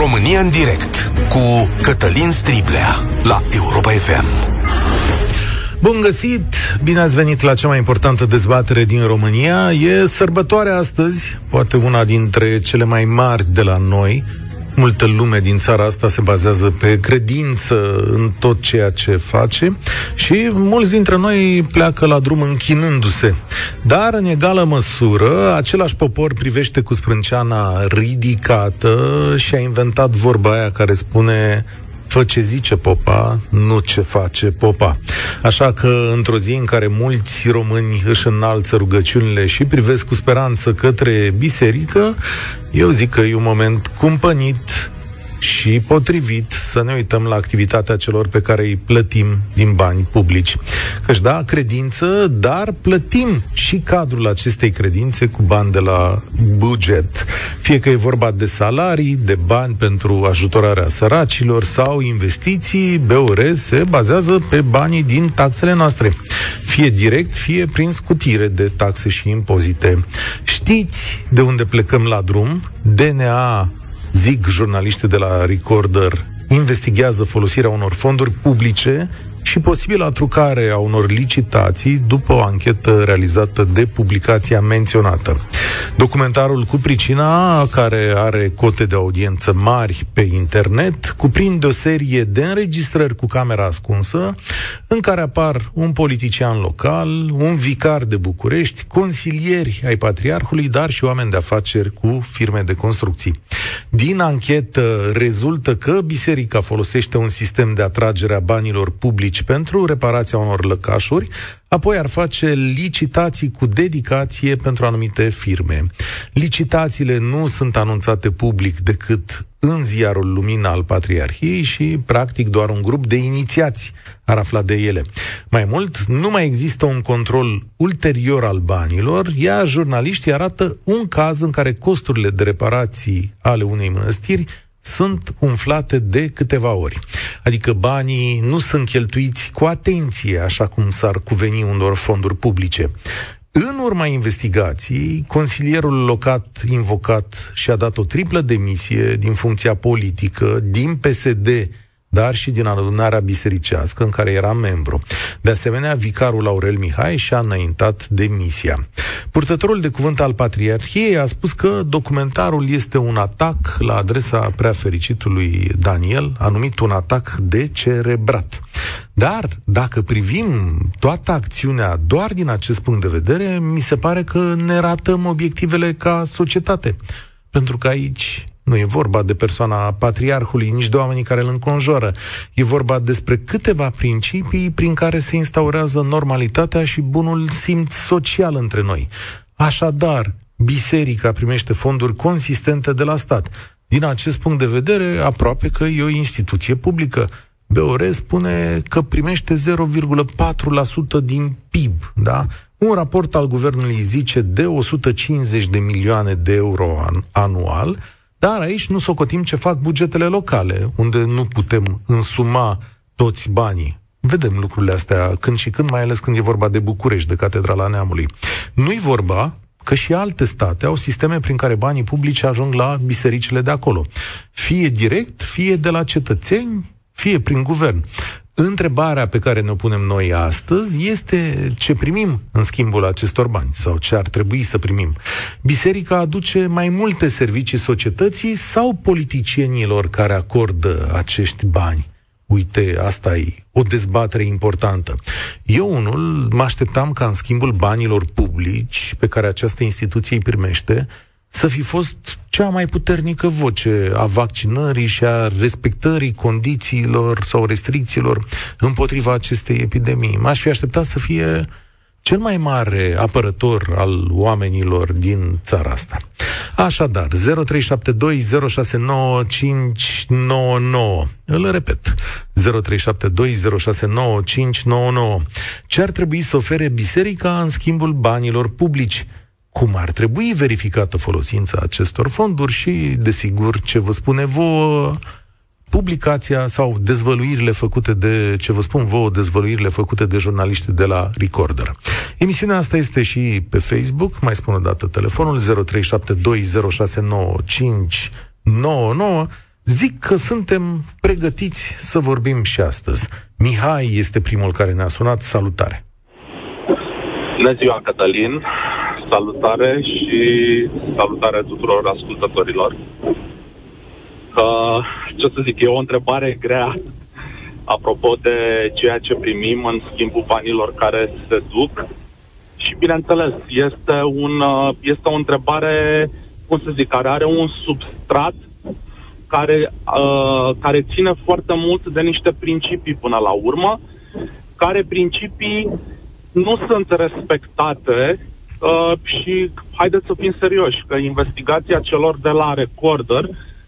România în direct cu Cătălin Striblea la Europa FM. Bun găsit! Bine ați venit la cea mai importantă dezbatere din România. E sărbătoare astăzi, poate una dintre cele mai mari de la noi, multă lume din țara asta se bazează pe credință în tot ceea ce face și mulți dintre noi pleacă la drum închinându-se. Dar, în egală măsură, același popor privește cu sprânceana ridicată și a inventat vorba aia care spune fă ce zice popa, nu ce face popa. Așa că, într-o zi în care mulți români își înalță rugăciunile și privesc cu speranță către biserică, eu zic că e un moment cumpănit și potrivit să ne uităm la activitatea celor pe care îi plătim din bani publici. Căci da, credință, dar plătim și cadrul acestei credințe cu bani de la buget. Fie că e vorba de salarii, de bani pentru ajutorarea săracilor sau investiții, BOR se bazează pe banii din taxele noastre. Fie direct, fie prin scutire de taxe și impozite. Știți de unde plecăm la drum? DNA zic jurnaliștii de la Recorder, investigează folosirea unor fonduri publice și posibila trucare a unor licitații după o anchetă realizată de publicația menționată. Documentarul cu pricina, care are cote de audiență mari pe internet, cuprinde o serie de înregistrări cu camera ascunsă, în care apar un politician local, un vicar de București, consilieri ai patriarhului, dar și oameni de afaceri cu firme de construcții. Din anchetă rezultă că biserica folosește un sistem de atragere a banilor publici pentru reparația unor lăcașuri, apoi ar face licitații cu dedicație pentru anumite firme. Licitațiile nu sunt anunțate public decât în ziarul Lumina al Patriarhiei și, practic, doar un grup de inițiați ar afla de ele. Mai mult, nu mai există un control ulterior al banilor, iar jurnaliștii arată un caz în care costurile de reparații ale unei mănăstiri sunt umflate de câteva ori. Adică banii nu sunt cheltuiți cu atenție, așa cum s-ar cuveni unor fonduri publice. În urma investigației, consilierul locat invocat și-a dat o triplă demisie din funcția politică, din PSD dar și din adunarea bisericească în care era membru. De asemenea, vicarul Aurel Mihai și-a înaintat demisia. Purtătorul de cuvânt al Patriarhiei a spus că documentarul este un atac la adresa preafericitului Daniel, a numit un atac decerebrat. Dar, dacă privim toată acțiunea doar din acest punct de vedere, mi se pare că ne ratăm obiectivele ca societate. Pentru că aici nu e vorba de persoana patriarhului, nici de oamenii care îl înconjoară. E vorba despre câteva principii prin care se instaurează normalitatea și bunul simț social între noi. Așadar, biserica primește fonduri consistente de la stat. Din acest punct de vedere, aproape că e o instituție publică. BOR spune că primește 0,4% din PIB, da? Un raport al guvernului zice de 150 de milioane de euro anual, dar aici nu socotim ce fac bugetele locale, unde nu putem însuma toți banii. Vedem lucrurile astea când și când, mai ales când e vorba de București, de Catedrala Neamului. Nu-i vorba că și alte state au sisteme prin care banii publici ajung la bisericile de acolo. Fie direct, fie de la cetățeni, fie prin guvern. Întrebarea pe care ne-o punem noi astăzi este ce primim în schimbul acestor bani sau ce ar trebui să primim. Biserica aduce mai multe servicii societății sau politicienilor care acordă acești bani? Uite, asta e o dezbatere importantă. Eu unul mă așteptam ca în schimbul banilor publici pe care această instituție îi primește, să fi fost cea mai puternică voce a vaccinării și a respectării condițiilor sau restricțiilor împotriva acestei epidemii. M-aș fi așteptat să fie cel mai mare apărător al oamenilor din țara asta. Așadar, 0372069599. Îl repet, 0372069599. Ce ar trebui să ofere biserica în schimbul banilor publici? Cum ar trebui verificată folosința acestor fonduri și, desigur, ce vă spune vouă publicația sau dezvăluirile făcute de, ce vă spun vouă, dezvăluirile făcute de jurnaliști de la Recorder. Emisiunea asta este și pe Facebook, mai spun o dată telefonul 0372069599 zic că suntem pregătiți să vorbim și astăzi. Mihai este primul care ne-a sunat. Salutare! Bună ziua, Cătălin! Salutare și salutare tuturor ascultătorilor. Uh, ce să zic, e o întrebare grea apropo de ceea ce primim în schimbul banilor care se duc. Și bineînțeles, este, un, uh, este o întrebare, cum să zic, care are un substrat care, uh, care ține foarte mult de niște principii până la urmă, care principii nu sunt respectate uh, și haideți să fim serioși, că investigația celor de la Recorder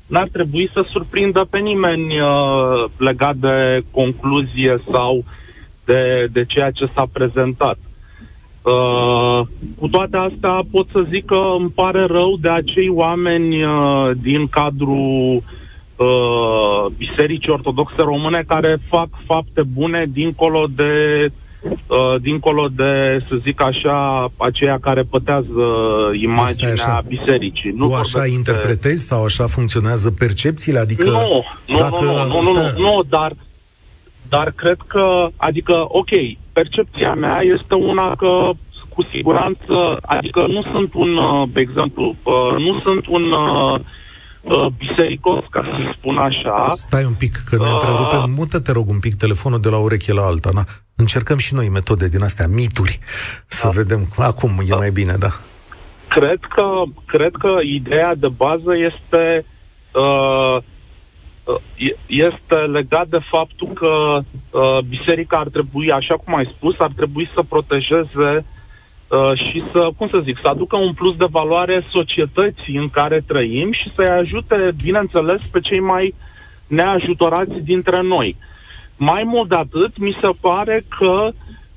n-ar trebui să surprindă pe nimeni uh, legat de concluzie sau de, de ceea ce s-a prezentat. Uh, cu toate astea pot să zic că îmi pare rău de acei oameni uh, din cadrul uh, Bisericii Ortodoxe Române care fac fapte bune dincolo de uh, dincolo de, să zic așa, aceia care pătează imaginea așa. bisericii. Nu tu așa interpretezi de... sau așa funcționează percepțiile? Adică nu, nu, dacă nu, nu, nu, nu, nu, dar, dar cred că, adică, ok, percepția mea este una că cu siguranță, adică nu sunt un, uh, de exemplu, uh, nu sunt un uh, uh, bisericos, ca să spun așa. Stai un pic, că ne uh, întrerupem. Mută, te rog, un pic telefonul de la ureche la alta. Na? Încercăm și noi metode din astea, mituri, să da. vedem. Acum e da. mai bine, da. Cred că, cred că ideea de bază este uh, uh este legat de faptul că uh, biserica ar trebui, așa cum ai spus, ar trebui să protejeze Uh, și să, cum să zic, să aducă un plus de valoare societății în care trăim și să-i ajute, bineînțeles, pe cei mai neajutorați dintre noi. Mai mult de atât, mi se pare că,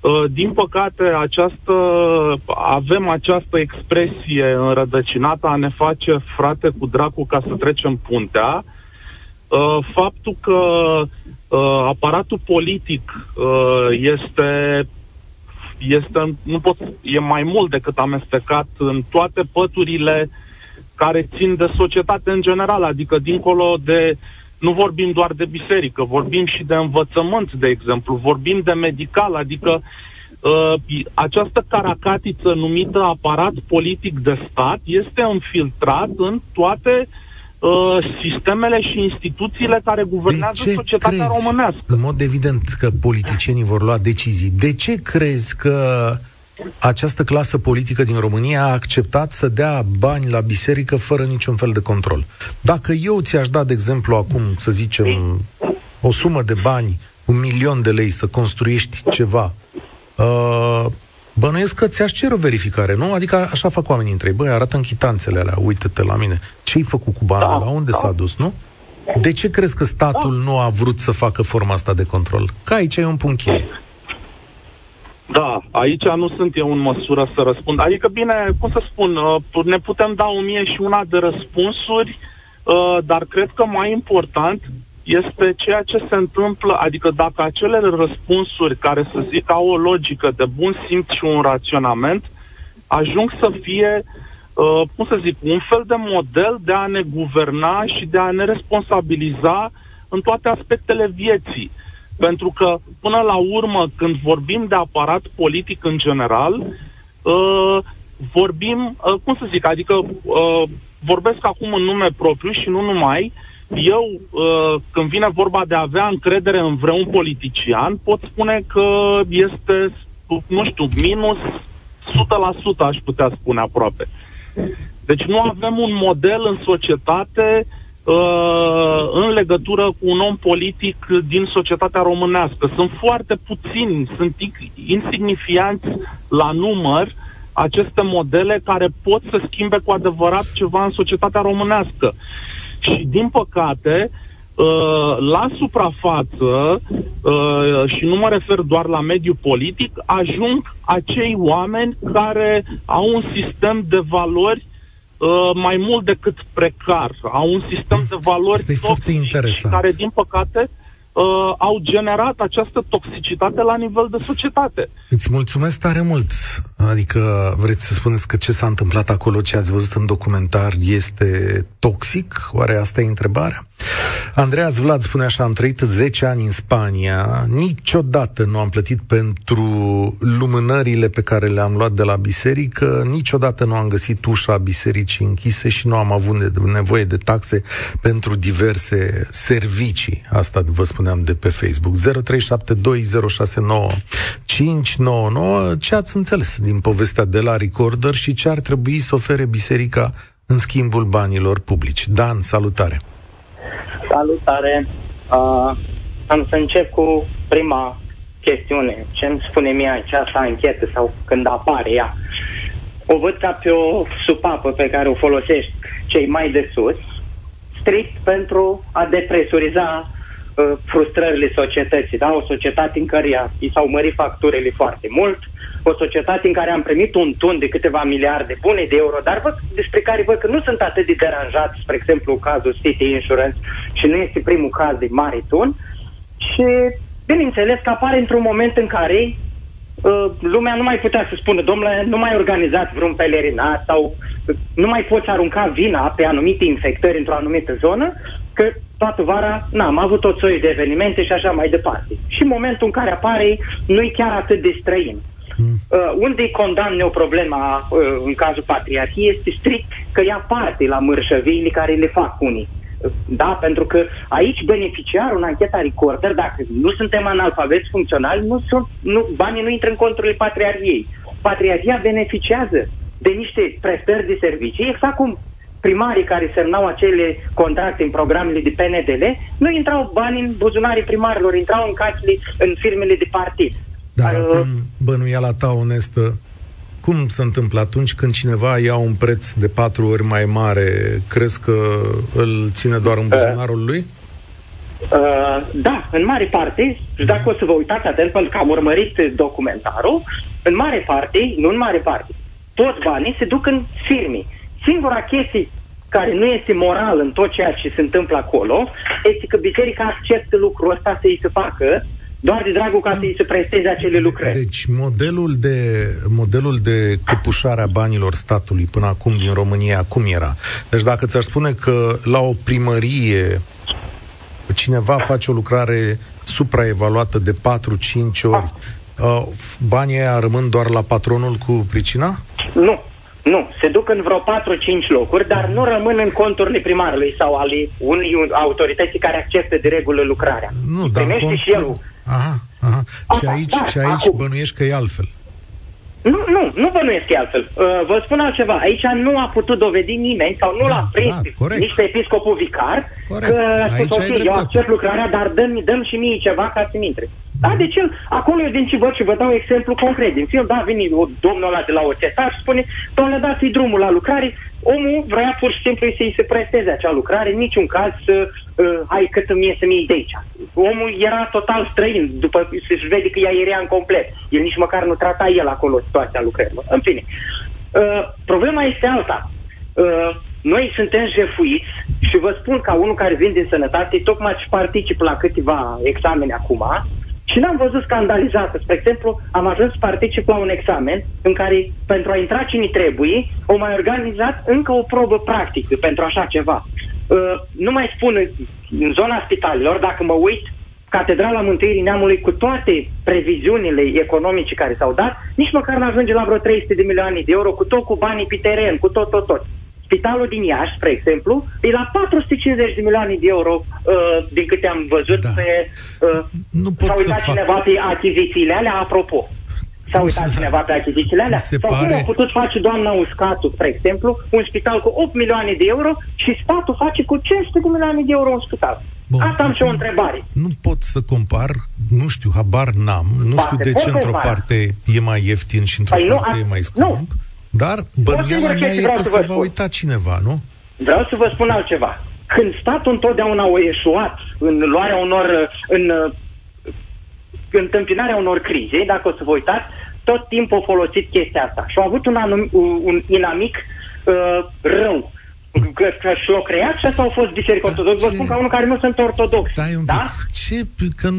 uh, din păcate, această, avem această expresie înrădăcinată a ne face frate cu dracu ca să trecem puntea, uh, faptul că aparatul politic este este, nu pot, e mai mult decât amestecat în toate păturile care țin de societate în general, adică dincolo de, nu vorbim doar de biserică, vorbim și de învățământ, de exemplu, vorbim de medical, adică uh, această caracatiță numită aparat politic de stat este infiltrat în toate uh, Uh, sistemele și instituțiile care guvernează de ce societatea crezi, românească. În mod evident că politicienii vor lua decizii. De ce crezi că această clasă politică din România a acceptat să dea bani la biserică fără niciun fel de control? Dacă eu ți-aș da, de exemplu, acum, să zicem, o sumă de bani, un milion de lei să construiești ceva, uh, Bănuiesc că ți-aș cere o verificare, nu? Adică așa fac oamenii între ei. Băi, arată chitanțele alea, uite-te la mine. Ce-ai făcut cu banul? Da, la unde da. s-a dus, nu? De ce crezi că statul da. nu a vrut să facă forma asta de control? Că aici e un punct cheie. Da, aici nu sunt eu în măsură să răspund. Adică, bine, cum să spun, uh, ne putem da o mie și una de răspunsuri, uh, dar cred că mai important este ceea ce se întâmplă, adică dacă acele răspunsuri care să zic au o logică de bun simț și un raționament, ajung să fie, uh, cum să zic, un fel de model de a ne guverna și de a ne responsabiliza în toate aspectele vieții. Pentru că, până la urmă, când vorbim de aparat politic în general, uh, vorbim, uh, cum să zic, adică uh, vorbesc acum în nume propriu și nu numai, uh, eu, uh, când vine vorba de a avea încredere în vreun politician, pot spune că este, nu știu, minus 100% aș putea spune aproape. Deci nu avem un model în societate uh, în legătură cu un om politic din societatea românească. Sunt foarte puțini, sunt insignifianți la număr aceste modele care pot să schimbe cu adevărat ceva în societatea românească. Și, din păcate, uh, la suprafață, uh, și nu mă refer doar la mediul politic, ajung acei oameni care au un sistem de valori uh, mai mult decât precar, au un sistem de valori toxic care, din păcate, uh, au generat această toxicitate la nivel de societate. Îți mulțumesc tare mult. Adică vreți să spuneți că ce s-a întâmplat acolo, ce ați văzut în documentar, este toxic? Oare asta e întrebarea? Andreas Vlad spune așa, am trăit 10 ani în Spania, niciodată nu am plătit pentru lumânările pe care le-am luat de la biserică, niciodată nu am găsit ușa bisericii închise și nu am avut nevoie de taxe pentru diverse servicii. Asta vă spuneam de pe Facebook. 0372069599. Ce ați înțeles din povestea de la Recorder și ce ar trebui să ofere biserica în schimbul banilor publici? Dan, salutare! Salutare! Uh, am să încep cu prima chestiune. Ce îmi spune mie această anchetă sau când apare ea? O văd ca pe o supapă pe care o folosești cei mai de sus, strict pentru a depresuriza uh, frustrările societății. Da? O societate în care i s-au mărit facturile foarte mult, o societate în care am primit un tun de câteva miliarde bune de euro, dar văd, despre care văd că nu sunt atât de deranjați, spre exemplu, cazul City Insurance și nu este primul caz de mare tun. Și, bineînțeles, că apare într-un moment în care uh, lumea nu mai putea să spună, domnule, nu mai organizați vreun pelerinat sau uh, nu mai poți arunca vina pe anumite infectări într-o anumită zonă, că toată vara n-am avut tot soiul de evenimente și așa mai departe. Și în momentul în care apare, nu e chiar atât de străin. Uh, unde condamne o problemă uh, în cazul patriarhiei este strict că ia parte la mărșăviile care le fac unii. Uh, da, pentru că aici beneficiarul în ancheta recorder, dacă nu suntem analfabeți funcționali, nu sunt, nu, banii nu intră în conturile patriarhiei. Patriarhia beneficiază de niște prestări de servicii, exact cum primarii care semnau acele contracte în programele de PNDL, nu intrau bani în buzunarii primarilor, intrau în casele, în firmele de partid. Dar uh, acum, bănuiala ta onestă, cum se întâmplă atunci când cineva ia un preț de patru ori mai mare, crezi că îl ține doar în uh. buzunarul lui? Uh, da, în mare parte, și dacă o să vă uitați atent, pentru că am urmărit documentarul, în mare parte, nu în mare parte, toți banii se duc în firme. Singura chestie care nu este moral în tot ceea ce se întâmplă acolo, este că biserica acceptă lucrul ăsta să-i se facă doar de dragul ca să-i se presteze acele lucrări. Deci modelul de, modelul de căpușare a banilor statului până acum din România, cum era? Deci dacă ți-ar spune că la o primărie cineva face o lucrare supraevaluată de 4-5 ori, uh, banii aia rămân doar la patronul cu pricina? Nu, nu, se duc în vreo 4-5 locuri, dar nu rămân în conturile primarului sau ale unei autorității care acceptă de regulă lucrarea. Nu, dar cont... și el Aha, aha. Asta, și aici, da, și aici acum. bănuiești că e altfel. Nu, nu, nu bănuiesc e altfel. Uh, vă spun altceva. Aici nu a putut dovedi nimeni sau nu da, l-a prins da, nici pe episcopul vicar corect. că a spus, ok, eu accept lucrarea, dar dăm, dăm și mie ceva ca să-mi intre. Da, mm. deci el, acolo eu din ce văd și vă dau exemplu concret. Din film, da, vine domnul ăla de la OCT și spune, domnule, dați-i drumul la lucrare, omul vrea pur și simplu să-i se presteze acea lucrare, în niciun caz să, uh, hai cât îmi iese mie de aici. Omul era total străin, după se vede că ea era în complet. El nici măcar nu trata el acolo situația lucrărilor. În fine, uh, problema este alta. Uh, noi suntem jefuiți și vă spun ca unul care vin din sănătate, tocmai și particip la câteva examene acum, și n-am văzut scandalizată. Spre exemplu, am ajuns să particip la un examen în care, pentru a intra cine trebuie, o mai organizat încă o probă practică pentru așa ceva. Uh, nu mai spun în zona spitalelor, dacă mă uit, Catedrala Mântuirii Neamului, cu toate previziunile economice care s-au dat, nici măcar nu ajunge la vreo 300 de milioane de euro, cu tot cu banii pe teren, cu tot, tot, tot. Spitalul din Iași, spre exemplu, e la 450 de milioane de euro, uh, din câte am văzut da. pe... Uh, nu pot s-a uitat să cineva fac... pe achizițiile alea, apropo. S-a uitat să... cineva pe achizițiile alea? Se Sau pare... cum a putut face doamna Uscatu, spre exemplu, un spital cu 8 milioane de euro și statul face cu 500 de milioane de euro un spital? Bun, Asta am și o întrebare. Nu pot să compar, nu știu, habar n-am, nu știu de ce într-o parte e mai ieftin și într-o păi parte nu, e mai scump. Nu, dar bănuiala mea e că se va uita cineva, nu? Vreau să vă spun altceva. Când statul întotdeauna a eșuat în luarea unor, în întâmpinarea unor crize, dacă o să vă uitați, tot timpul a folosit chestia asta. Și a avut un, anum, un inamic uh, rău. Că, că și-l-au creat și asta au fost biserică ortodox. Vă spun ca unul care nu sunt ortodox. Stai un da? pic. Ce? Că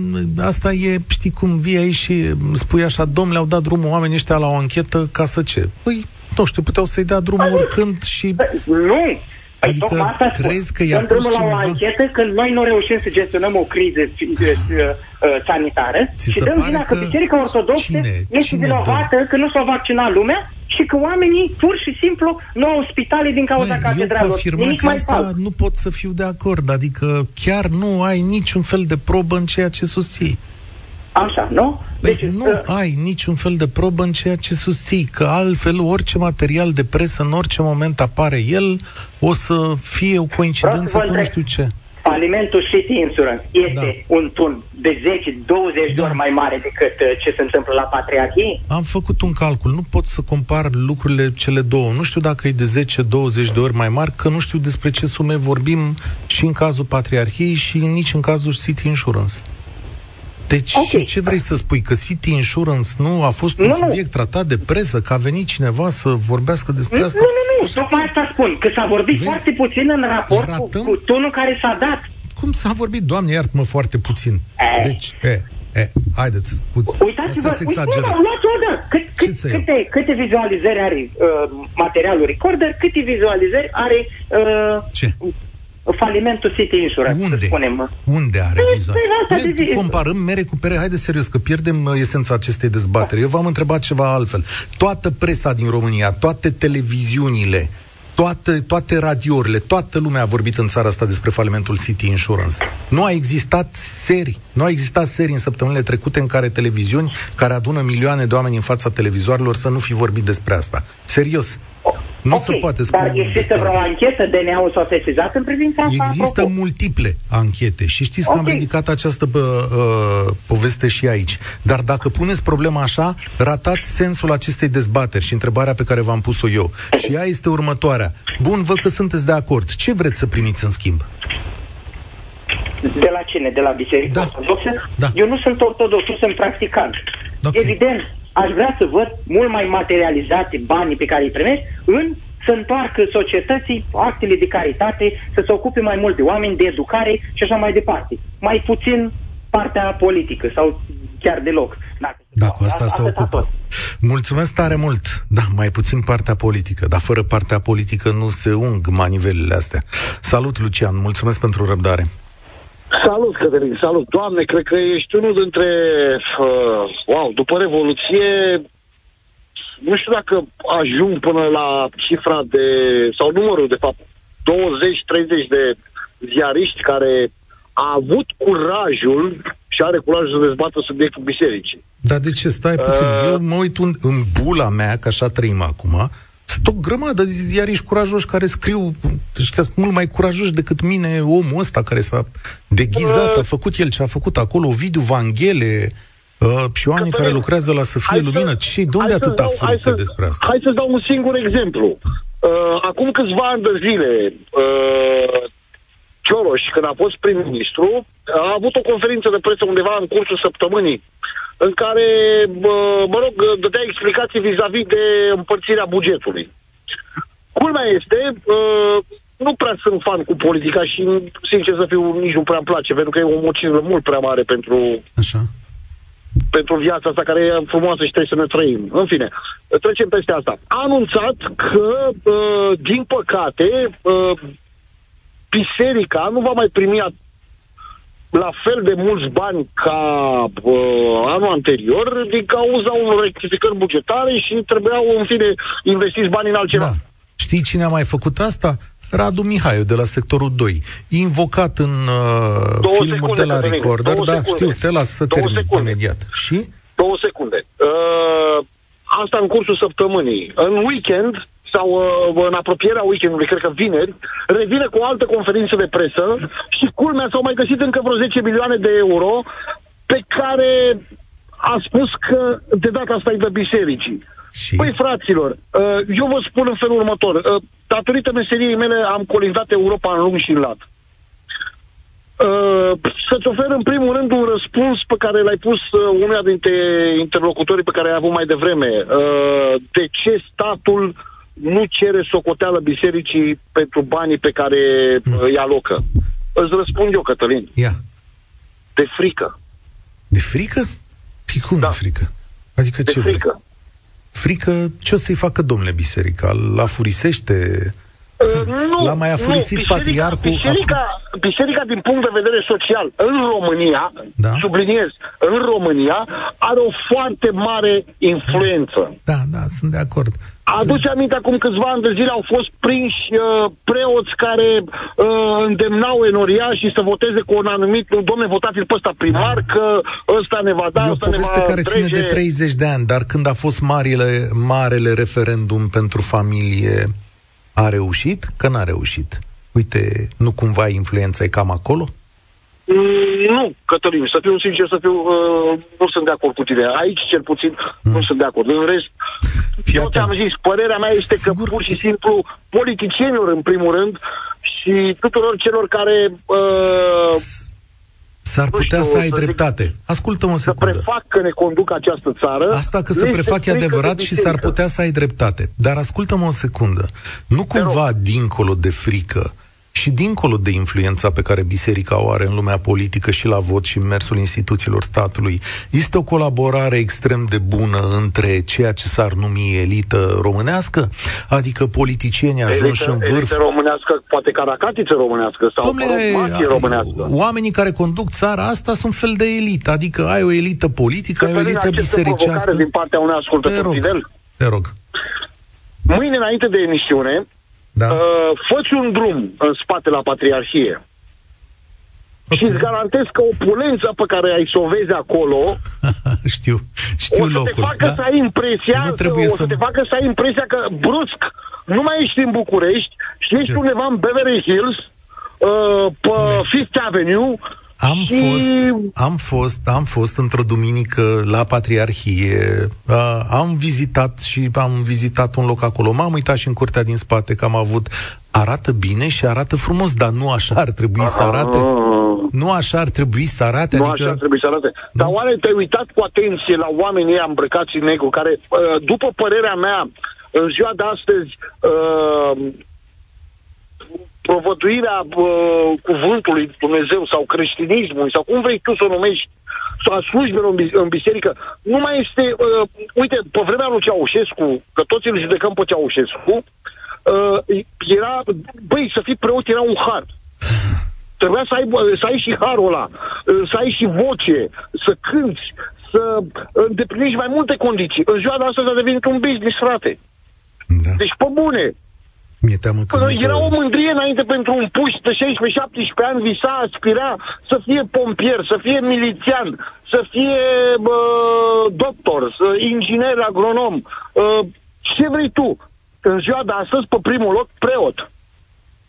asta e, știi cum vii aici și spui așa, domnule, au dat drumul oamenii ăștia la o anchetă ca să ce? Păi, nu știu, puteau să-i dea drumul oricând și... Nu, Păi Adică tocmai asta spun. crezi că i-a Dăm pus drumul la o cineva- anchetă când noi nu reușim să gestionăm o criză fi- uh, uh, sanitară Ți și se dăm pare vina că, că Biserica Ortodoxă cine- este cine vinovată că nu s-a vaccinat lumea și că oamenii pur și simplu nu au spitale din cauza Băi, eu cu catedralelor. Nimic afirmația mai asta fals. nu pot să fiu de acord. Adică chiar nu ai niciun fel de probă în ceea ce susții. Așa, nu? Deci, nu uh, ai niciun fel de probă în ceea ce susții, că altfel orice material de presă, în orice moment apare el, o să fie o Vreau coincidență să vă cu nu întreb. știu ce. Falimentul City Insurance este un tun de 10-20 de Da. ori mai mare decât uh, ce se întâmplă la Patriarhie? Am făcut un calcul, nu pot să compar lucrurile cele două. Nu știu dacă e de 10-20 de ori mai mari, că nu știu despre ce sume vorbim și în cazul Patriarhiei și nici în cazul City Insurance. Deci, Ok. și ce vrei să spui? Că City Insurance nu a fost un Nu, nu. subiect tratat de presă, că a venit cineva să vorbească despre Nu, asta? nu, nu, Așa tocmai asta spun, că s-a vorbit Vezi? foarte puțin în raport cu, Ratăm? cu tonul care s-a dat. Cum s-a vorbit? Doamne, iartă-mă foarte puțin. E. Deci, e, e, haideți. Puțin. Uitați-vă, Asta se uite, nu, exageră. nu, luați-o, da. Cât, Ce cât, să iau? câte, câte vizualizări are uh, materialul recorder, câte vizualizări are uh, Ce? Falimentul City Insurance, să Unde? spunem. Unde are Păi, viza? păi, asta Ne de zi. comparăm mere cu pere. Haide serios, că pierdem uh, esența acestei dezbateri. Eu v-am întrebat ceva altfel. Toată presa din România, toate televiziunile, toate, toate radiourile, toată lumea a vorbit în țara asta despre falimentul City Insurance. Nu a existat seri, nu a existat seri în săptămânile trecute în care televiziuni care adună milioane de oameni în fața televizoarelor să nu fi vorbit despre asta. Serios. Nu ok, se poate spune dar există despre vreo asta. anchetă DNA-ul s-a sesizat în privința asta? Există apropo? multiple anchete și știți că am Ok. ridicat această bă, uh, poveste și aici. Dar dacă puneți problema așa, ratați sensul acestei dezbateri și întrebarea pe care v-am pus-o eu. Și ea este următoarea. Bun, văd că sunteți de acord. Ce vreți să primiți în schimb? De la cine? De la Biserica Da. Ortodoxă? Da. Eu nu sunt ortodox, eu sunt practicant. Ok. Evident, aș vrea să văd mult mai materializate banii pe care îi primești în să întoarcă societății actele de caritate, să se ocupe mai mult de oameni, de educare și așa mai departe. Mai puțin partea politică sau chiar deloc. Dacă Da, cu asta se atâta ocupă. tot. Mulțumesc tare mult. Da, mai puțin partea politică, dar fără partea politică nu se ung manivelele astea. Salut, Lucian, mulțumesc pentru răbdare. Salut, Cătălin, salut. Doamne, cred că ești unul dintre... Uh, wow, după Revoluție, nu știu dacă ajung până la cifra de... sau numărul, de fapt, 20-30 de ziariști care a avut curajul și are curajul să dezbată subiectul bisericii. Dar de ce? Stai puțin. Uh. Eu mă uit un, în bula mea, că așa trăim acum, sunt o grămadă de ziariști curajoși care scriu, ăștia sunt mult mai curajoși decât mine, omul ăsta care s-a deghizat, Uh. a făcut el ce a făcut acolo, Ovidiu Vanghele, uh, și oamenii care Cătălin, lucrează la Să fie Hai lumină. să- Ce, de unde hai să atâta dau- hai frică să- despre asta? Hai să dau un singur exemplu. Uh, acum câțiva ani de zile, uh, Cioloș, când a fost prim-ministru, a avut o conferință de presă undeva în cursul săptămânii, în care, uh, mă rog, dădea explicații vis-a-vis de împărțirea bugetului. Culmea este, uh, nu prea sunt fan cu politica și, sincer să fiu, nici nu prea îmi place, pentru că e o mocină mult prea mare pentru Așa. pentru viața asta care e frumoasă și trebuie să ne trăim. În fine, trecem peste asta. A anunțat că, uh, din păcate, uh, biserica nu va mai primi a- la fel de mulți bani ca uh, anul anterior din cauza unor rectificări bugetare și trebuiau, în fine, investiți bani în altceva. Da. Știi cine a mai făcut asta? Radu Mihaiu de la sectorul 2, invocat în uh, Două filmul secunde, de la Cătălin, Recorder. două Da, secunde. știu, te las să Două termin secunde. imediat. Și? Două secunde. Uh, asta în cursul săptămânii. În weekend sau uh, în apropierea weekendului, cred că vineri, revine cu o altă conferință de presă și culmea s-au mai găsit încă vreo 10 milioane de euro pe care a spus că de data asta îi dă bisericii. Și? Păi, fraților, uh, eu vă spun în felul următor. Uh, datorită meseriei mele am colindat Europa în lung și în lat. Uh, să-ți ofer în primul rând un răspuns pe care l-ai pus uh, unuia dintre interlocutorii pe care ai avut mai devreme. Uh, de ce statul nu cere socoteală bisericii pentru banii pe care uh, îi alocă? Îți răspund eu, Cătălin. Ia. De frică. De frică? Păi cum Da. de frică? Adică De ce vrei? frică. Frică? Ce o să-i facă domnule biserica? La furisește? Uh, nu, L-a mai afurisit nu, biserica, patriarhul Biserica, biserica, din punct de vedere social, în România, Da. subliniez, în România, are o foarte mare influență. Da, da, sunt de acord. Aduce aminte acum câțiva ani de zile au fost prinși uh, preoți care uh, îndemnau enoriașii să voteze cu un anumit, domne, votați-l pe ăsta primar, Da. că ăsta ne va da, E o ăsta ne poveste va care ține trece. de 30 de ani, dar când a fost marile, marele referendum pentru familie, a reușit? Că n-a reușit. Uite, nu cumva influența e cam acolo? Mm, Nu, Cătălin, să fiu sincer, să fiu, uh, nu sunt de acord cu tine. Aici, cel puțin, nu sunt de acord. În rest, Hmm. Fii eu ți-am atent. zis, părerea mea este Sigur. că pur și simplu politicienilor, în primul rând, și tuturor celor care uh, S-ar Nu putea știu, să ai să zic- dreptate. Ascultă-mă o să secundă. prefac că ne conduc această țară... Asta că se le prefac e este frică adevărat de și s-ar biserică. putea să ai dreptate. Dar ascultă-mă o secundă. Nu cumva dincolo de frică și dincolo de influența pe care biserica o are în lumea politică și la vot și în mersul instituțiilor statului, este o colaborare extrem de bună între ceea ce s-ar numi elită românească, adică politicienii ajunși Elită, în vârf elită românească, poate caracatiță românească sau Domnule, mă rog, mafie românească. oamenii care conduc țara asta sunt fel de elită, adică ai o elită politică, ai o Cătălin, elită aceste provocare bisericească. din partea unui Te ascultător rog, fidel. te rog. Mâine, înainte de emisiune, Da? uh, fă un drum în spate la Patriarhie. Ok. Și îți garantez că opulența pe care ai să o vezi acolo știu, știu o să locul. te facă da? să ai impresia, Nu să, trebuie o să- să te facă să ai impresia că brusc nu mai ești în București și ești Știu. undeva în Beverly Hills, uh, pe Fifth Avenue Am și... fost, am fost, am fost într-o duminică la Patriarhie, uh, am vizitat și am vizitat un loc acolo, m-am uitat și în curtea din spate că am avut, arată bine și arată frumos, dar nu așa ar trebui să arate. Ah. Nu așa ar trebui să arate, Nu adică... așa trebuie să arate. Dar oare te-ai uitat cu atenție la oamenii ăia îmbrăcați în negru, care, uh, după părerea mea, în ziua de astăzi, uh, provăduirea uh, cuvântului Dumnezeu sau creștinismului, sau cum vrei tu să o numești, sau a slujbelor în, bis- în biserică, nu mai este... Uh, uite, pe vremea lui Ceaușescu, că toți îl judecăm pe Ceaușescu, uh, era... Băi, să fii preot era un har. Trebuia să ai, să ai și harul ăla, să ai și voce, să cânti, să îndeplinești mai multe condiții. În ziua de astăzi a devenit un business, frate. Da. Deci, pe bune. Mi-e teamă că... Până multă- era o mândrie înainte pentru un puș de 16-17 ani, visa, aspira să fie pompier, să fie milițian, să fie bă, doctor, să, inginer, agronom. Uh, ce vrei tu? În ziua de astăzi, pe primul loc, preot.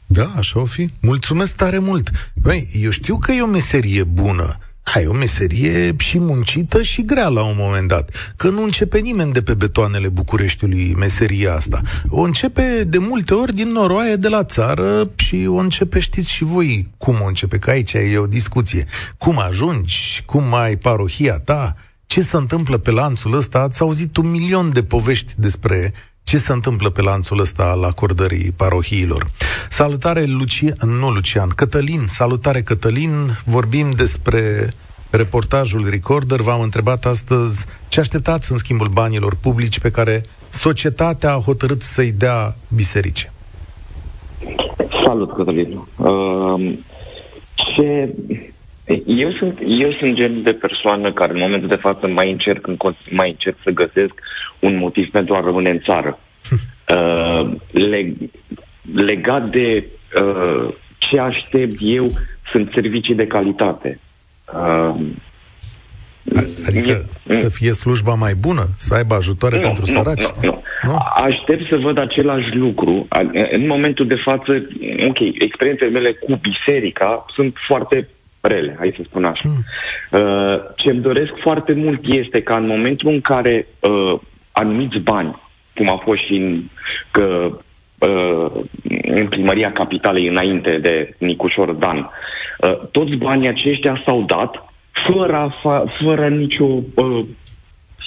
Da, așa o fi. Mulțumesc tare mult. Băi, eu știu că e o meserie bună. Hai, o meserie și muncită și grea la un moment dat. Că nu începe nimeni de pe betoanele Bucureștiului meseria asta. O începe de multe ori din noroaie de la țară și o începe, știți și voi cum o începe, că aici e o discuție. Cum ajungi, cum ai parohia ta, ce se întâmplă pe lanțul ăsta. Ați auzit un milion de povești despre ce se întâmplă pe lanțul ăsta al acordării parohiilor. Salutare, Lucian, nu Lucian, Cătălin, salutare Cătălin, vorbim despre reportajul Recorder. V-am întrebat astăzi ce așteptați în schimbul banilor publici pe care societatea a hotărât să-i dea bisericii. Salut, Cătălin. Uh, ce... Eu sunt, eu sunt genul de persoană care în momentul de față mai încerc, în, con- mai încerc să găsesc un motiv pentru a rămâne în țară. Uh, leg, legat de uh, ce aștept eu, sunt servicii de calitate. Uh, Adică e- să fie slujba mai bună, să aibă ajutoare pentru săraci. Nu, nu. Nu? Aștept să văd același lucru. A- În momentul de față, ok, experiențele mele cu biserica sunt foarte rele, hai să spun așa. Uh, ce îmi doresc foarte mult este ca în momentul în care uh, anumiți bani, cum a fost și în, că, uh, în primăria capitalei înainte de Nicușor Dan, uh, toți banii aceștia s-au dat fără, a fa- fără nicio uh,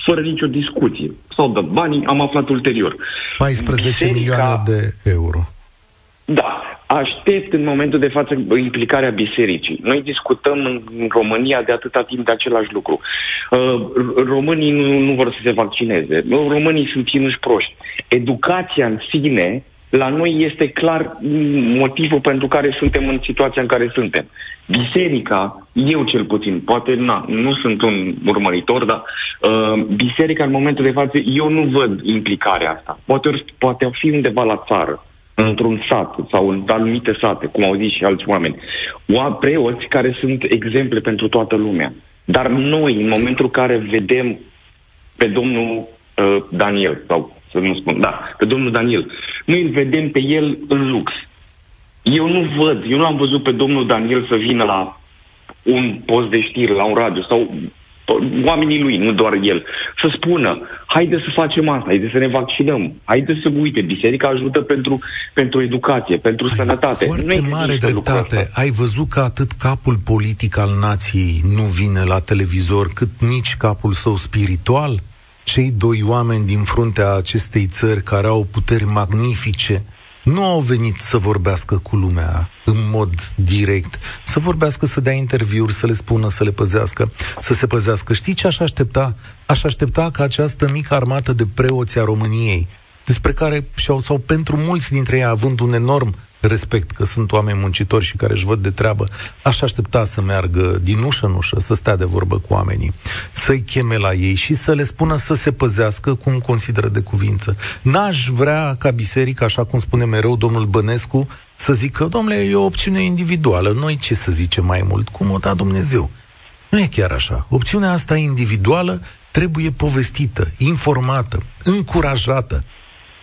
fără nicio discuție. S-au dat banii, am aflat ulterior. 14 Biserica- milioane de euro. Da, aștept în momentul de față implicarea bisericii. Noi discutăm în România de atâta timp de același lucru. Uh, r- românii nu, nu vor să se vaccineze. Românii sunt ținuși proști. Educația în sine La noi este clar motivul pentru care suntem în situația în care suntem. Biserica, eu cel puțin, poate na, nu sunt un urmăritor, dar uh, biserica în momentul de față, eu nu văd implicarea asta. Poate, poate fi undeva la țară, într-un sat sau în anumite sate, cum au zis și alți oameni. O preoți care sunt exemple pentru toată lumea. Dar noi, în momentul în care vedem pe domnul uh, Daniel, sau să nu spun, da, pe domnul Daniel, noi îl vedem pe el în lux. Eu nu văd, eu nu am văzut pe domnul Daniel să vină la un post de știri, la un radio, sau oamenii lui, nu doar el, să spună, haide să facem asta, haide să ne vaccinăm, haide să uite, biserica ajută pentru, pentru educație, pentru Ai sănătate. Foarte nu mare dreptate. Ai văzut că atât capul politic al nației nu vine la televizor, cât nici capul său spiritual? Cei doi oameni din fruntea acestei țări care au puteri magnifice, nu au venit să vorbească cu lumea în mod direct, să vorbească, să dea interviuri, să le spună, să le păzească, să se păzească. Știi ce aș aștepta? Aș aștepta ca această mică armată de preoți a României, despre care, sau pentru mulți dintre ei, având un enorm respect că sunt oameni muncitori și care își văd de treabă, aș aștepta să meargă din ușă în ușă, să stea de vorbă cu oamenii, să-i cheme la ei și să le spună să se păzească cum consideră de cuvință. N-aș vrea ca biserica, așa cum spune mereu domnul Bănescu, să zică, domnule, e o opțiune individuală, noi ce să zicem mai mult, cum o da Dumnezeu. Nu e chiar așa. Opțiunea asta individuală trebuie povestită, informată, încurajată,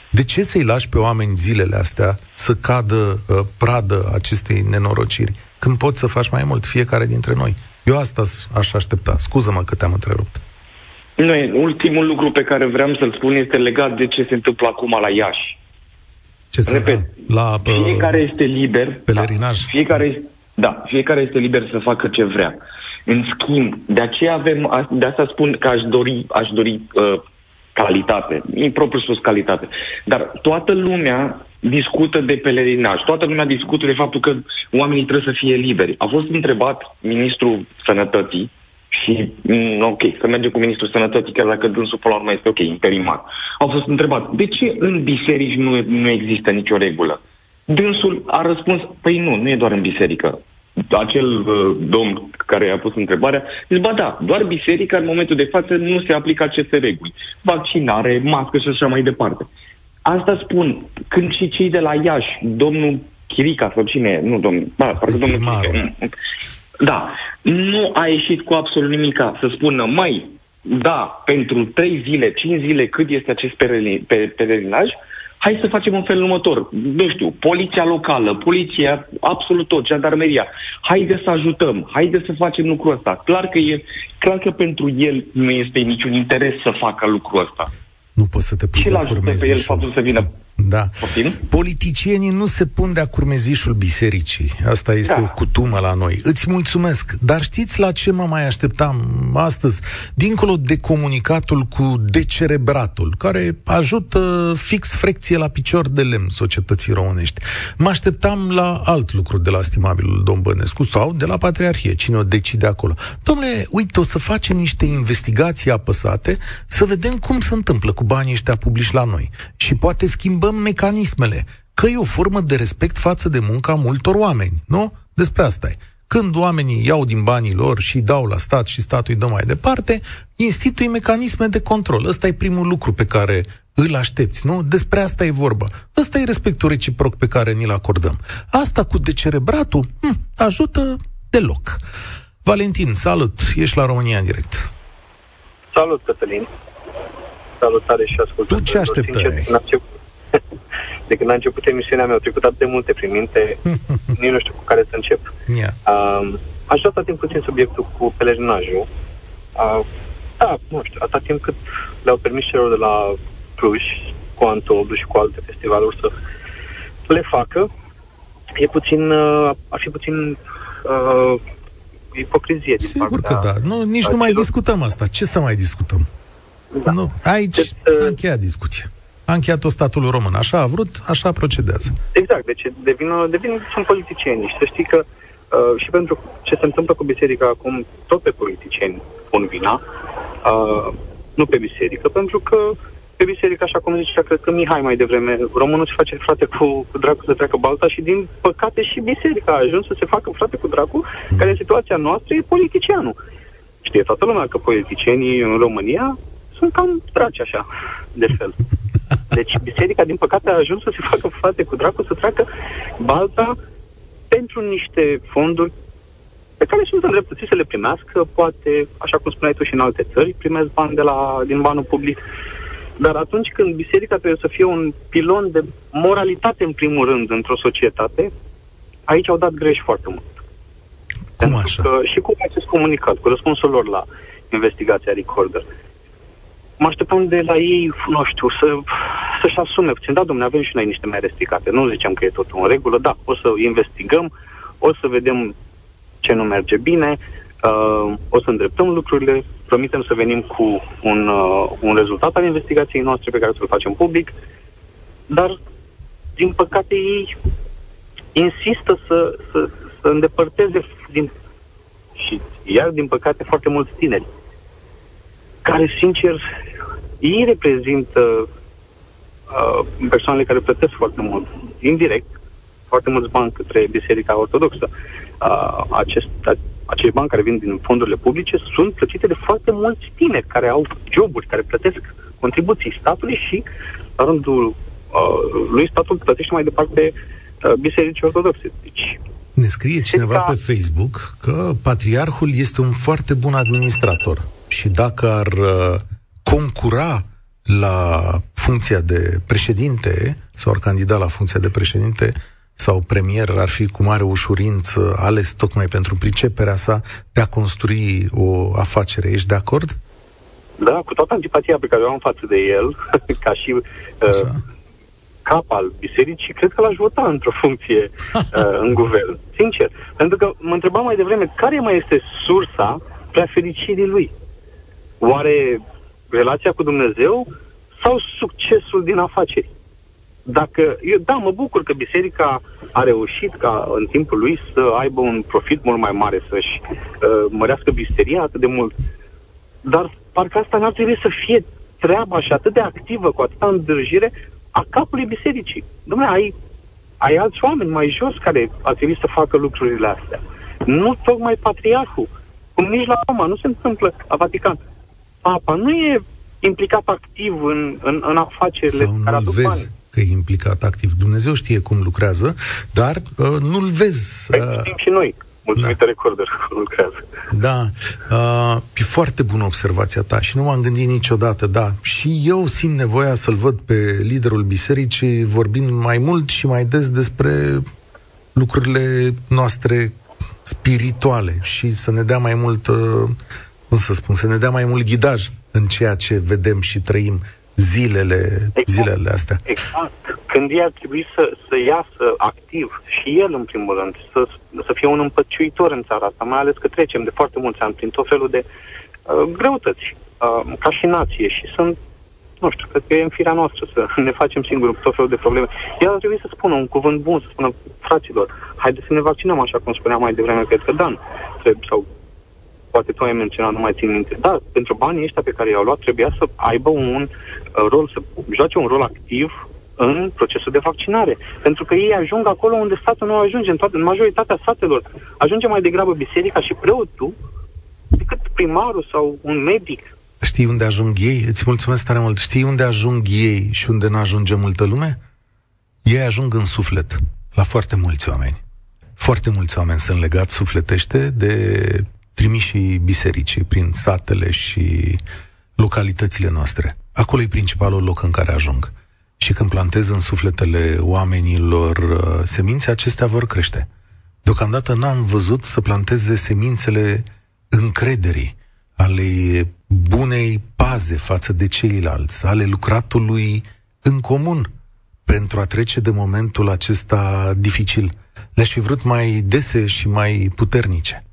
de ce să-i lași pe oameni zilele astea să cadă uh, pradă acestei nenorociri, când poți să faci mai mult fiecare dintre noi? Eu asta aș aștepta. Scuză-mă că te-am întrerupt. Nu, ultimul lucru pe care vreau să-l spun este legat de ce se întâmplă acum la Iași. Ce se Repet, la, uh, fiecare este liber. Pelerinaj. Da, fiecare, da, fiecare este liber să facă ce vrea. În schimb, de aceea avem, de asta spun că aș dori, aș dori uh, calitate, impropriu spus calitate. Dar toată lumea discută de pelerinaj, toată lumea discută de faptul că oamenii trebuie să fie liberi. A fost întrebat ministrul sănătății și, mm, ok, să mergem cu ministrul sănătății, chiar dacă dânsul până la urmă este ok, interimar. Au fost întrebat, de ce în biserici nu, nu există nicio regulă? Dânsul a răspuns, păi nu, nu e doar în biserică acel uh, domn care a pus întrebarea, zice, ba da, doar biserica în momentul de față nu se aplică aceste reguli. Vaccinare, mască și așa mai departe. Asta spun, când și cei de la Iași, domnul Chirica sau cine, nu domnul, ba, parcă domnul Chirica, da, nu a ieșit cu absolut nimica să spună, mai, da, pentru trei zile, cinci zile, cât este acest pelerinaj, hai să facem un fel următor. Nu știu, poliția locală, poliția, absolut tot, jandarmeria. Haide să ajutăm, haide să facem lucrul ăsta. Clar că, e, clar că pentru el nu este niciun interes să facă lucrul ăsta. Nu poți să te pui Și l-ajută pe el faptul să vină da. Poftim? Politicienii nu se pun de-a curmezișul bisericii. Asta este da. o cutumă la noi. Îți mulțumesc. Dar știți la ce mă mai așteptam astăzi? Dincolo de comunicatul cu decerebratul, care ajută fix frecție la picior de lemn societății românești. Mă așteptam la alt lucru de la stimabilul domn Bănescu sau de la Patriarhie, cine o decide acolo. Domnule, uite, o să facem niște investigații apăsate să vedem cum se întâmplă cu banii ăștia publici la noi. Și poate schimbă schimbăm mecanismele, că e o formă de respect față de munca multor oameni, nu? Despre asta e. Când oamenii iau din banii lor și dau la stat și statul îi dă mai departe, institui mecanisme de control. Ăsta e primul lucru pe care îl aștepți, nu? Despre asta e vorba. Ăsta e respectul reciproc pe care ni-l acordăm. Asta cu decerebratul hm, ajută deloc. Valentin, salut! Ești la România în direct. Salut, Cătălin! Salutare și ascultători. Tu ce așteptai? De când a început emisiunea mea, au trecut atât de multe prin minte, nici nu știu cu care să încep. Yeah. Uh, aș vrea să ating puțin subiectul cu pelerinajul. Uh, da, nu știu, atâta timp cât le-au permis celor de la Cluj, cu Antoldu și cu alte festivaluri să le facă, e puțin, uh, ar fi puțin uh, ipocrizie din Sigur că da. Nu, nici nu mai discutăm asta. Ce să mai discutăm? Da. Nu, aici deci, s-a uh, încheiat discuția a încheiat-o statul român. Așa a vrut, așa procedează. Exact, deci devin, devin sunt politicieni și să știi că uh, și pentru ce se întâmplă cu biserica acum, tot pe politicieni pun vina, uh, nu pe biserică, pentru că pe biserică, așa cum zicea, cred că Mihai mai devreme, românul se face frate cu, cu dracu să treacă balta și din păcate și biserica a ajuns să se facă frate cu dracu, care în situația noastră e politicianul. Știe toată lumea că politicienii în România sunt cam draci așa, de fel. Deci biserica, din păcate, a ajuns să se facă frate cu dracu, să treacă balta pentru niște fonduri pe care sunt îndreptățiți să le primească, poate, așa cum spuneai tu și în alte țări, primesc bani de la, din banul public. Dar atunci când biserica trebuie să fie un pilon de moralitate, în primul rând, într-o societate, aici au dat greș foarte mult. Cum Pentru așa? Că și cu acest comunicat, cu răspunsul lor la investigația Recorder, mă așteptam de la ei, nu știu, să, să-și asume puțin. Da, domnule, avem și noi niște mai restricate. Nu zicem că e totul în regulă. Da, o să investigăm, o să vedem ce nu merge bine, uh, o să îndreptăm lucrurile, promitem să venim cu un, uh, un rezultat al investigației noastre pe care să-l facem public, dar, din păcate, ei insistă să, să, să îndepărteze din, și iar, din păcate, foarte mulți tineri care, sincer, ei reprezintă uh, persoanele care plătesc foarte mult, indirect, foarte mulți bani către Biserica Ortodoxă. Uh, acest, a, acești bani care vin din fondurile publice sunt plătite de foarte mulți tineri care au joburi, care plătesc contribuții statului și, la rândul uh, lui, statul plătește mai departe uh, Bisericii Ortodoxe. Deci, Ne scrie cineva Biserica- pe Facebook că patriarhul este un foarte bun administrator și dacă ar uh, concura la funcția de președinte sau ar candida la funcția de președinte sau premier, ar fi cu mare ușurință ales tocmai pentru priceperea sa de a construi o afacere. Ești de acord? Da, cu toată antipatia pe care o am față de el, ca și uh, Așa. cap al bisericii, cred că l-aș vota într-o funcție uh, în guvern. Sincer. Pentru că mă întrebam mai devreme, care mai este sursa prea fericirii lui? Oare relația cu Dumnezeu sau succesul din afaceri? Dacă, eu, da, mă bucur că biserica a reușit ca în timpul lui să aibă un profit mult mai mare, să-și uh, mărească bisteria atât de mult. Dar parcă asta n-ar trebui să fie treaba și atât de activă, cu atâta îndrăjire, a capului bisericii. Dom'le, ai, ai alți oameni mai jos care ar trebui să facă lucrurile astea. Nu tocmai patriarhul. Cum nici la Roma nu se întâmplă, la Vatican. Papa nu e implicat activ în, în, în afacerile Sau care nu-l aduc vezi bani. că e implicat activ. Dumnezeu știe cum lucrează, dar uh, nu-l vezi. Păi Uh, știm și noi. Mulțumită da. recorder că lucrează. Da, uh, e foarte bună observația ta și nu m-am gândit niciodată, da. Și eu simt nevoia să-l văd pe liderul bisericii vorbind mai mult și mai des despre lucrurile noastre spirituale și să ne dea mai mult, uh, cum să spun, să ne dea mai mult ghidaj în ceea ce vedem și trăim zilele, Exact. zilele astea. Exact. Când ei ar trebui să, să iasă activ și el, în primul rând, să, să fie un împăciuitor în țara asta, mai ales că trecem de foarte mulți ani prin tot felul de uh, greutăți, uh, ca și nație și sunt, nu știu, cred că e în firea noastră să ne facem singuri tot felul de probleme. El ar trebui să spună un cuvânt bun, să spună, fraților, haideți să ne vaccinăm, așa cum spunea mai devreme, cred că Dan, trebuie, sau poate tu ai menționat, nu mai țin minte. Da, pentru banii ăștia pe care i-au luat, trebuia să aibă un uh, rol, să joace un rol activ în procesul de vaccinare. Pentru că ei ajung acolo unde statul nu ajunge, în, toate, în majoritatea statelor. Ajunge mai degrabă biserica și preotul decât primarul sau un medic. Știi unde ajung ei? Îți mulțumesc tare mult. Știi unde ajung ei și unde nu ajunge multă lume? Ei ajung în suflet, la foarte mulți oameni. Foarte mulți oameni sunt legați sufletește de trimișii bisericii prin satele și localitățile noastre. Acolo e principalul loc în care ajung. Și când plantez în sufletele oamenilor uh, semințe, acestea vor crește. Deocamdată n-am văzut să planteze semințele încrederii, ale bunei paze față de ceilalți, ale lucratului în comun pentru a trece de momentul acesta dificil. Le-aș fi vrut mai dese și mai puternice.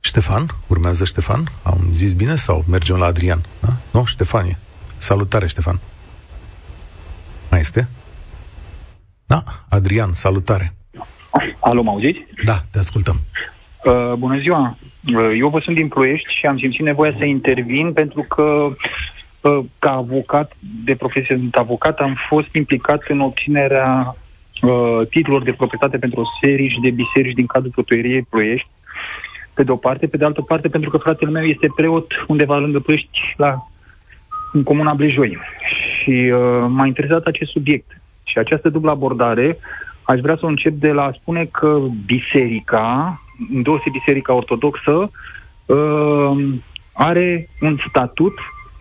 Ștefan, urmează Ștefan, am zis bine sau mergem la Adrian? Da? Nu, Ștefanie. Salutare, Ștefan. Mai este? Da, Adrian, salutare. Alo, mă auziți? Da, te ascultăm. Uh, bună ziua! Uh, eu vă sunt din Ploiești și am simțit nevoia să intervin pentru că uh, ca avocat, de profesie de avocat, am fost implicat în obținerea uh, titlurilor de proprietate pentru o serie și de biserici din cadrul protoieriei Ploiești, pe de o parte, pe de altă parte, pentru că fratele meu este preot undeva lângă Ploiești, la, în comuna Blejoi. Și uh, m-a interesat acest subiect. Și această dublă abordare, aș vrea să o încep de la a spune că biserica, îndeosebi biserica ortodoxă, uh, are un statut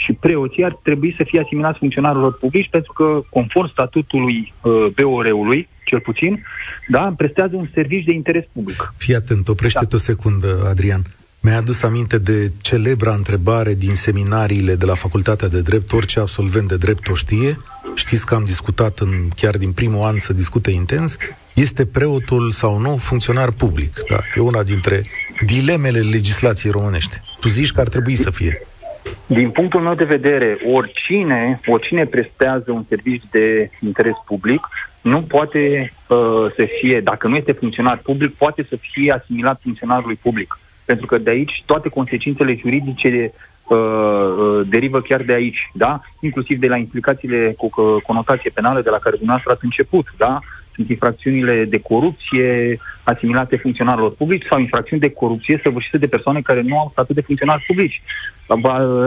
și preoții ar trebui să fie asimilați funcționarilor publici pentru că, conform statutului uh, BOR-ului, cel puțin, da, prestează un serviciu de interes public. Fii atent, oprește-te da. o secundă, Adrian. Mi-a adus aminte de celebra întrebare din seminariile de la Facultatea de Drept, orice absolvent de drept o știe, știți că am discutat în, chiar din primul an să discute intens, este preotul sau nu funcționar public. Da? E una dintre dilemele legislației românești. Tu zici că ar trebui să fie. Din punctul meu de vedere, oricine, oricine prestează un serviciu de interes public nu poate uh, să fie, dacă nu este funcționar public, poate să fie asimilat funcționarului public. Pentru că de aici toate consecințele juridice uh, uh, derivă chiar de aici, da? Inclusiv de la implicațiile cu uh, conotație penală de la care dumneavoastră ați început, da? Sunt infracțiunile de corupție asimilate funcționarilor publici sau infracțiuni de corupție săvârșite de persoane care nu au statut de funcționari publici.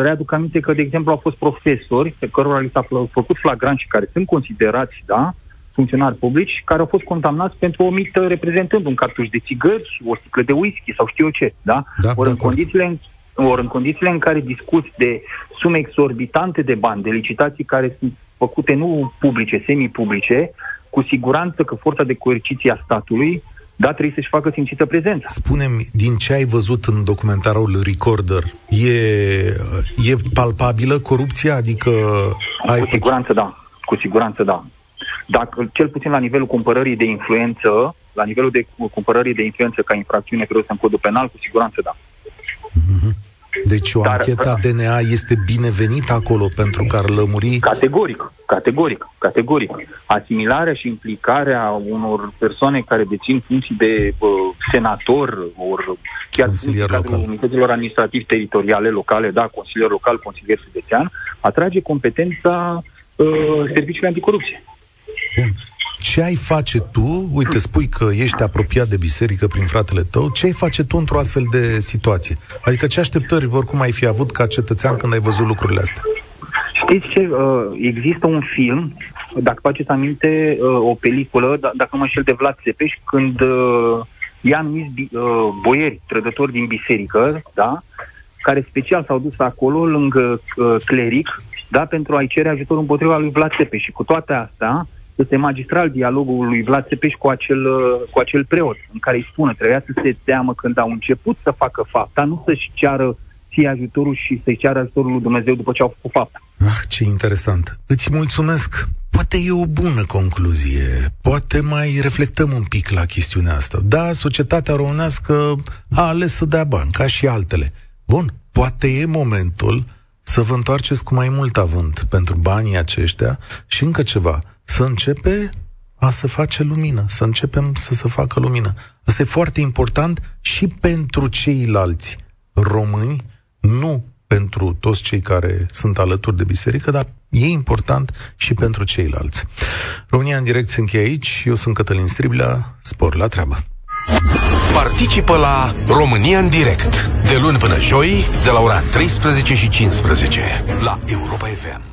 Readuc aminte că, de exemplu, au fost profesori pe cărora li s-a făcut flagrant și care sunt considerați, da, funcționari publici, care au fost condamnați pentru o mită reprezentând un cartuș de țigări, o sticlă de whisky sau știu eu ce, da? da ori, în condițiile în, ori în condițiile în care discuți de sume exorbitante de bani, de licitații care sunt făcute nu publice, semi-publice, cu siguranță că forța de coerciție a statului da, trebuie să-și facă simțită prezența. Spune-mi, din ce ai văzut în documentarul Recorder, e, e palpabilă corupția? Adică ai Cu siguranță da, cu siguranță da. Dacă, cel puțin la nivelul cumpărării de influență, la nivelul de cumpărării de influență ca infracțiune trebuie să în codul penal, cu siguranță da. Mm-hmm. Deci o Dar, anchetă DNA este binevenită acolo pentru că ar lămuri... Categoric, categoric, categoric. Asimilarea și implicarea unor persoane care dețin funcții de uh, senator, ori chiar consilier local. unităților administrativ teritoriale locale, da, consilier local, consilier județean, atrage competența uh, serviciului anticorupție. Bun ce ai face tu, uite, spui că ești apropiat de biserică prin fratele tău, ce ai face tu într-o astfel de situație? Adică ce așteptări oricum ai fi avut ca cetățean când ai văzut lucrurile astea? Știți ce? Uh, există un film, dacă faceți aminte, uh, o peliculă, d- dacă mă șel de Vlad Țepeș, când uh, i-a anumiți boieri, trădători din biserică, da? care special s-au dus acolo lângă cleric, da, pentru a-i cere ajutor împotriva lui Vlad Țepeș. Și cu toate astea, este magistral dialogul lui Vlad Țepeș cu acel, cu acel preot, în care îi spune, trebuia să se teamă când au început să facă fapta, nu să-și ceară ție ajutorul și să-i ceară ajutorul lui Dumnezeu după ce au făcut fapta. Ah, ce interesant. Îți mulțumesc. Poate e o bună concluzie. Poate mai reflectăm un pic la chestiunea asta. Da, societatea românească a ales să dea bani, ca și altele. Bun, poate e momentul să vă întoarceți cu mai mult avânt pentru banii aceștia și încă ceva să începe a se face lumină, să începem să se facă lumină. Asta e foarte important și pentru ceilalți români, nu pentru toți cei care sunt alături de biserică, dar e important și pentru ceilalți. România în direct se încheie aici. Eu sunt Cătălin Striblea. Spor la treabă. Participă la România în direct de luni până joi de la ora 13 și 15 la Europa FM.